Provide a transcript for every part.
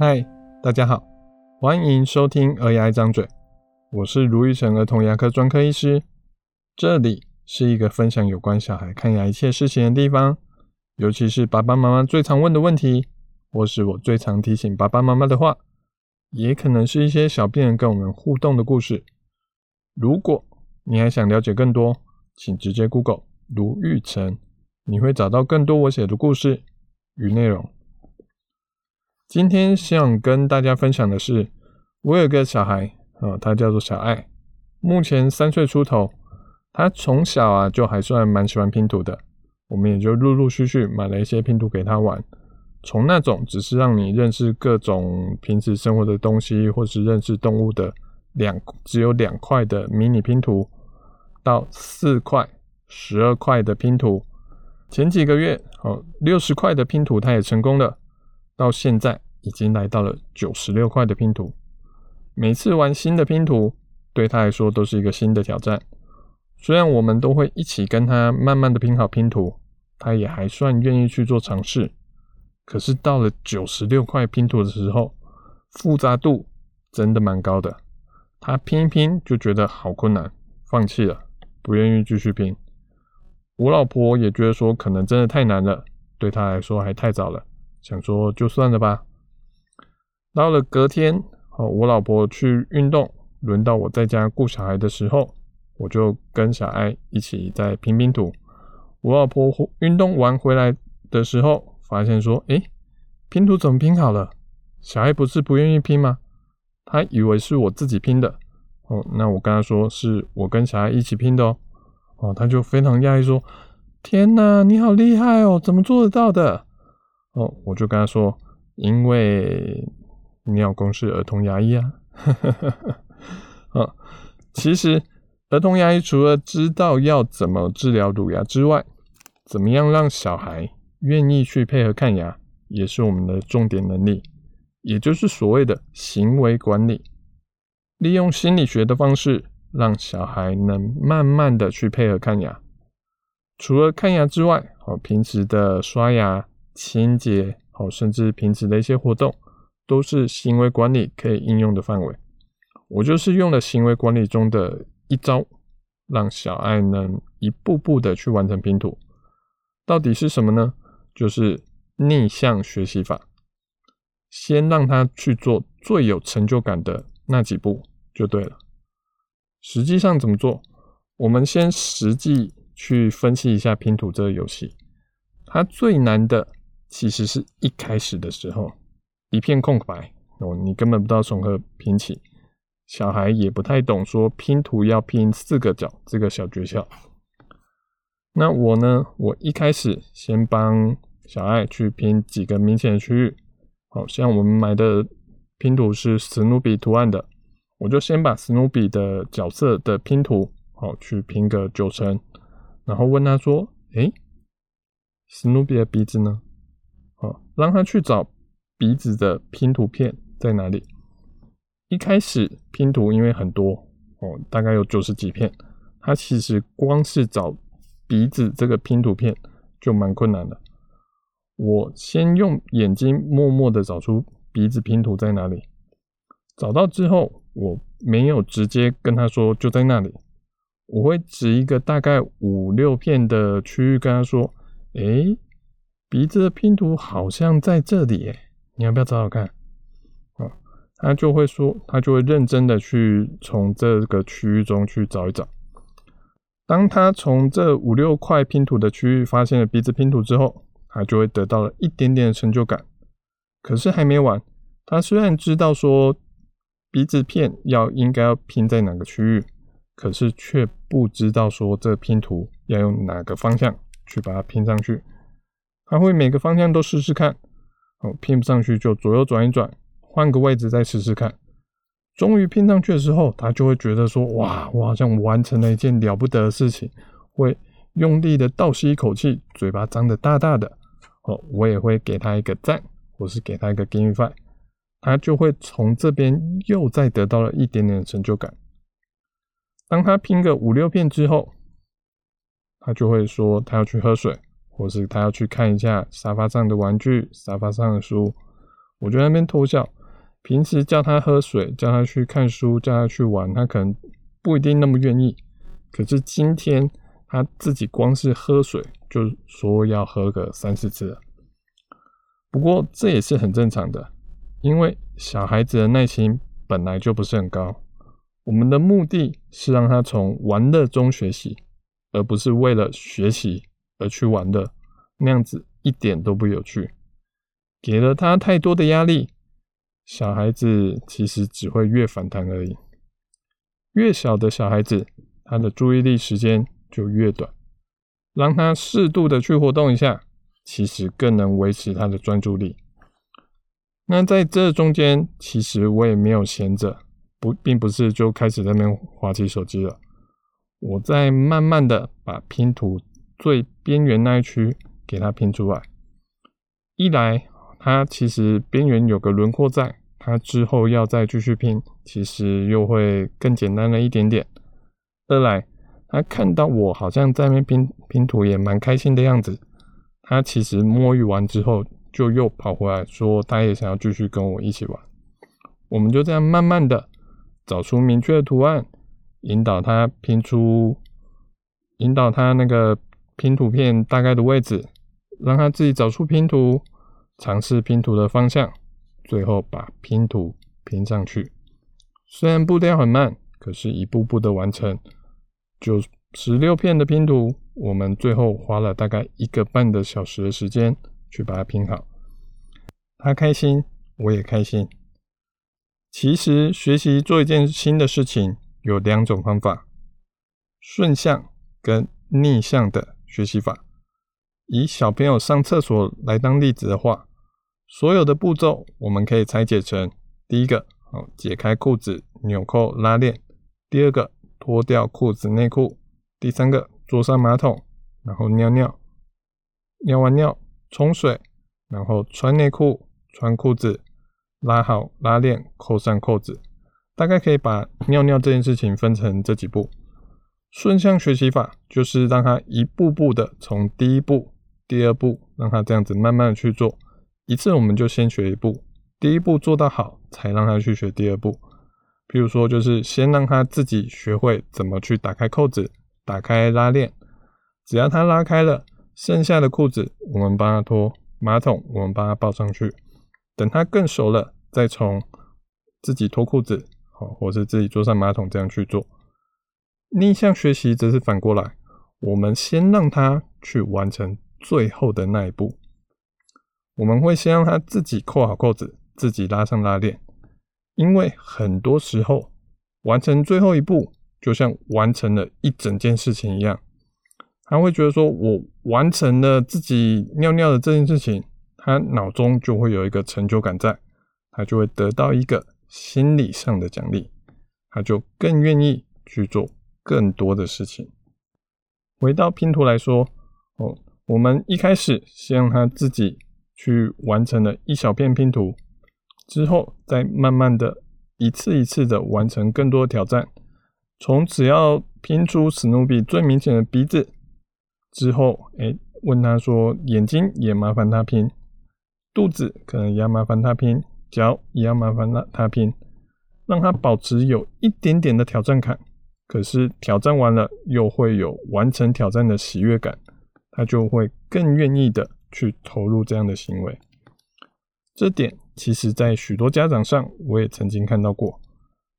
嗨，大家好，欢迎收听《儿牙一张嘴》，我是卢玉成儿童牙科专科医师。这里是一个分享有关小孩看牙一切事情的地方，尤其是爸爸妈妈最常问的问题，或是我最常提醒爸爸妈妈的话，也可能是一些小病人跟我们互动的故事。如果你还想了解更多，请直接 Google 卢玉成，你会找到更多我写的故事与内容。今天想跟大家分享的是，我有个小孩啊，他叫做小爱，目前三岁出头。他从小啊就还算蛮喜欢拼图的，我们也就陆陆续续买了一些拼图给他玩。从那种只是让你认识各种平时生活的东西，或是认识动物的两只有两块的迷你拼图，到四块、十二块的拼图。前几个月哦，六十块的拼图他也成功了。到现在已经来到了九十六块的拼图，每次玩新的拼图对他来说都是一个新的挑战。虽然我们都会一起跟他慢慢的拼好拼图，他也还算愿意去做尝试。可是到了九十六块拼图的时候，复杂度真的蛮高的，他拼一拼就觉得好困难，放弃了，不愿意继续拼。我老婆也觉得说可能真的太难了，对他来说还太早了。想说就算了吧。到了隔天，哦，我老婆去运动，轮到我在家顾小孩的时候，我就跟小爱一起在拼拼图。我老婆运动完回来的时候，发现说：“诶，拼图怎么拼好了？小爱不是不愿意拼吗？她以为是我自己拼的。哦，那我跟她说是我跟小爱一起拼的哦。哦，她就非常讶异说：天哪，你好厉害哦，怎么做得到的？”哦，我就跟他说，因为你老公是儿童牙医啊。啊，其实儿童牙医除了知道要怎么治疗乳牙之外，怎么样让小孩愿意去配合看牙，也是我们的重点能力，也就是所谓的行为管理。利用心理学的方式，让小孩能慢慢的去配合看牙。除了看牙之外，哦，平时的刷牙。清洁，好，甚至平时的一些活动，都是行为管理可以应用的范围。我就是用了行为管理中的一招，让小爱能一步步的去完成拼图。到底是什么呢？就是逆向学习法。先让他去做最有成就感的那几步就对了。实际上怎么做？我们先实际去分析一下拼图这个游戏，它最难的。其实是一开始的时候，一片空白哦，你根本不知道从何拼起，小孩也不太懂说拼图要拼四个角这个小诀窍。那我呢，我一开始先帮小爱去拼几个明显的区域，好像我们买的拼图是史努比图案的，我就先把史努比的角色的拼图好去拼个九成，然后问他说：“诶，史努比的鼻子呢？”让他去找鼻子的拼图片在哪里。一开始拼图因为很多哦，大概有九十几片，他其实光是找鼻子这个拼图片就蛮困难的。我先用眼睛默默的找出鼻子拼图在哪里，找到之后，我没有直接跟他说就在那里，我会指一个大概五六片的区域跟他说，诶。鼻子的拼图好像在这里，诶，你要不要找找看？哦，他就会说，他就会认真的去从这个区域中去找一找。当他从这五六块拼图的区域发现了鼻子拼图之后，他就会得到了一点点的成就感。可是还没完，他虽然知道说鼻子片要应该要拼在哪个区域，可是却不知道说这拼图要用哪个方向去把它拼上去。他会每个方向都试试看，哦，拼不上去就左右转一转，换个位置再试试看。终于拼上去的时候，他就会觉得说：“哇，我好像完成了一件了不得的事情。”会用力的倒吸一口气，嘴巴张得大大的。哦，我也会给他一个赞，或是给他一个 give five，他就会从这边又再得到了一点点的成就感。当他拼个五六片之后，他就会说他要去喝水。或是他要去看一下沙发上的玩具、沙发上的书，我就在那边偷笑。平时叫他喝水，叫他去看书，叫他去玩，他可能不一定那么愿意。可是今天他自己光是喝水，就说要喝个三四次。不过这也是很正常的，因为小孩子的耐心本来就不是很高。我们的目的是让他从玩乐中学习，而不是为了学习而去玩的，那样子一点都不有趣。给了他太多的压力，小孩子其实只会越反弹而已。越小的小孩子，他的注意力时间就越短，让他适度的去活动一下，其实更能维持他的专注力。那在这中间，其实我也没有闲着。不，并不是就开始在那边滑起手机了。我在慢慢的把拼图最边缘那一区给它拼出来。一来，它其实边缘有个轮廓在，它之后要再继续拼，其实又会更简单了一点点。二来，它看到我好像在那边拼拼图也蛮开心的样子，它其实摸鱼完之后就又跑回来说，他也想要继续跟我一起玩。我们就这样慢慢的。找出明确的图案，引导他拼出，引导他那个拼图片大概的位置，让他自己找出拼图，尝试拼图的方向，最后把拼图拼上去。虽然步调很慢，可是一步步的完成。就十六片的拼图，我们最后花了大概一个半的小时的时间去把它拼好。他开心，我也开心。其实学习做一件新的事情有两种方法：顺向跟逆向的学习法。以小朋友上厕所来当例子的话，所有的步骤我们可以拆解成：第一个，哦，解开裤子、纽扣、拉链；第二个，脱掉裤子、内裤；第三个，坐上马桶，然后尿尿，尿完尿冲水，然后穿内裤、穿裤子。拉好拉链，扣上扣子，大概可以把尿尿这件事情分成这几步。顺向学习法就是让他一步步的从第一步、第二步，让他这样子慢慢的去做。一次我们就先学一步，第一步做到好，才让他去学第二步。比如说，就是先让他自己学会怎么去打开扣子、打开拉链。只要他拉开了，剩下的裤子我们帮他脱，马桶我们帮他抱上去。等他更熟了，再从自己脱裤子，好，或是自己坐上马桶这样去做。逆向学习则是反过来，我们先让他去完成最后的那一步。我们会先让他自己扣好扣子，自己拉上拉链，因为很多时候完成最后一步，就像完成了一整件事情一样。他会觉得说，我完成了自己尿尿的这件事情。他脑中就会有一个成就感在，他就会得到一个心理上的奖励，他就更愿意去做更多的事情。回到拼图来说，哦，我们一开始先让他自己去完成了一小片拼图，之后再慢慢的一次一次的完成更多的挑战，从只要拼出史努比最明显的鼻子之后，哎，问他说眼睛也麻烦他拼。肚子可能也要麻烦他拼，脚也要麻烦他他拼，让他保持有一点点的挑战感。可是挑战完了，又会有完成挑战的喜悦感，他就会更愿意的去投入这样的行为。这点其实在许多家长上，我也曾经看到过。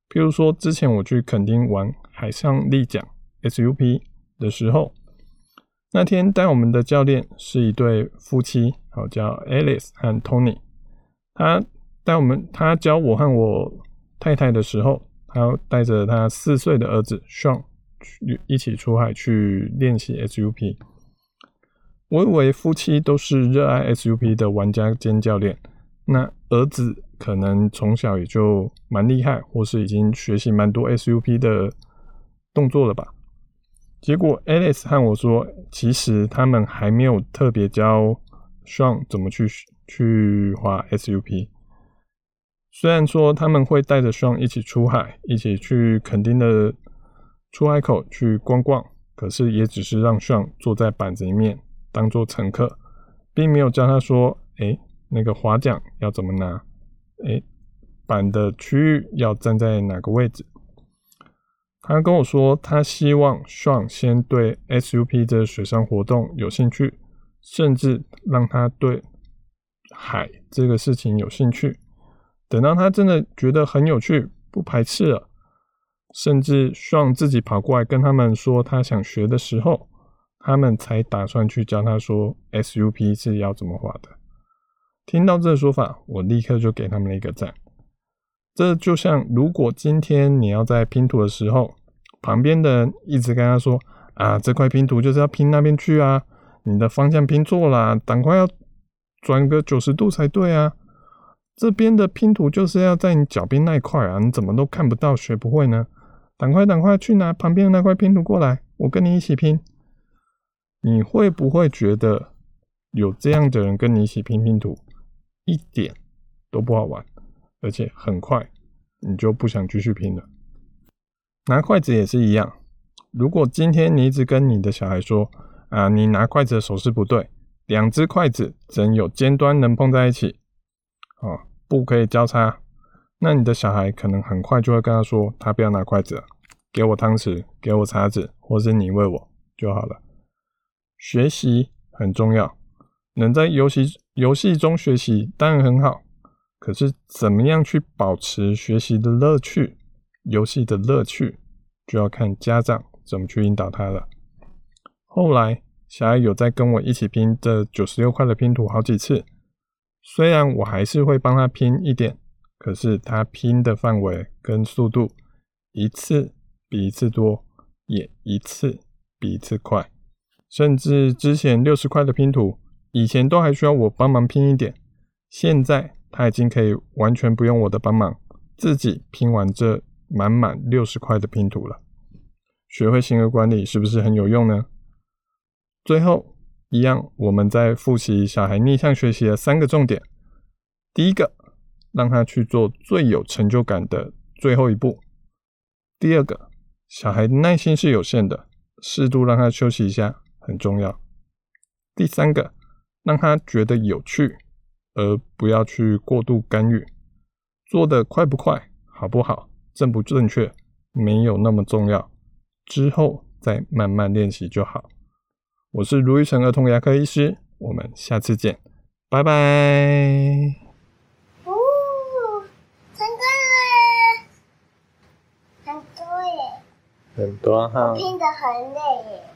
譬如说，之前我去垦丁玩海上立桨 SUP 的时候。那天带我们的教练是一对夫妻，好叫 Alice 和 Tony。他带我们，他教我和我太太的时候，他带着他四岁的儿子 Sean 去一起出海去练习 SUP。我以为夫妻都是热爱 SUP 的玩家兼教练，那儿子可能从小也就蛮厉害，或是已经学习蛮多 SUP 的动作了吧。结果，Alice 和我说，其实他们还没有特别教 Sean 怎么去去滑 SUP。虽然说他们会带着炫一起出海，一起去垦丁的出海口去逛逛，可是也只是让炫坐在板子里面当做乘客，并没有教他说：“哎，那个划桨要怎么拿，诶，板的区域要站在哪个位置。他跟我说，他希望炫先对 SUP 这水上活动有兴趣，甚至让他对海这个事情有兴趣。等到他真的觉得很有趣，不排斥了，甚至希望自己跑过来跟他们说他想学的时候，他们才打算去教他说 SUP 是要怎么画的。听到这个说法，我立刻就给他们了一个赞。这就像，如果今天你要在拼图的时候，旁边的人一直跟他说：“啊，这块拼图就是要拼那边去啊，你的方向拼错啦，赶快要转个九十度才对啊。这边的拼图就是要在你脚边那一块啊，你怎么都看不到，学不会呢？赶快赶快去拿旁边的那块拼图过来，我跟你一起拼。你会不会觉得有这样的人跟你一起拼拼图，一点都不好玩？”而且很快，你就不想继续拼了。拿筷子也是一样，如果今天你一直跟你的小孩说：“啊，你拿筷子的手势不对，两只筷子怎有尖端能碰在一起，啊，不可以交叉。”那你的小孩可能很快就会跟他说：“他不要拿筷子，给我汤匙，给我叉子，或是你喂我就好了。”学习很重要，能在游戏游戏中学习当然很好。可是，怎么样去保持学习的乐趣、游戏的乐趣，就要看家长怎么去引导他了。后来，小孩有在跟我一起拼这九十六块的拼图好几次，虽然我还是会帮他拼一点，可是他拼的范围跟速度，一次比一次多，也一次比一次快。甚至之前六十块的拼图，以前都还需要我帮忙拼一点，现在。他已经可以完全不用我的帮忙，自己拼完这满满六十块的拼图了。学会行为管理是不是很有用呢？最后一样，我们再复习小孩逆向学习的三个重点。第一个，让他去做最有成就感的最后一步。第二个，小孩耐心是有限的，适度让他休息一下很重要。第三个，让他觉得有趣。而不要去过度干预，做得快不快，好不好，正不正确，没有那么重要，之后再慢慢练习就好。我是卢玉成儿童牙科医师，我们下次见，拜拜。哦，成功了，很多耶，很多哈，我拼的很累耶。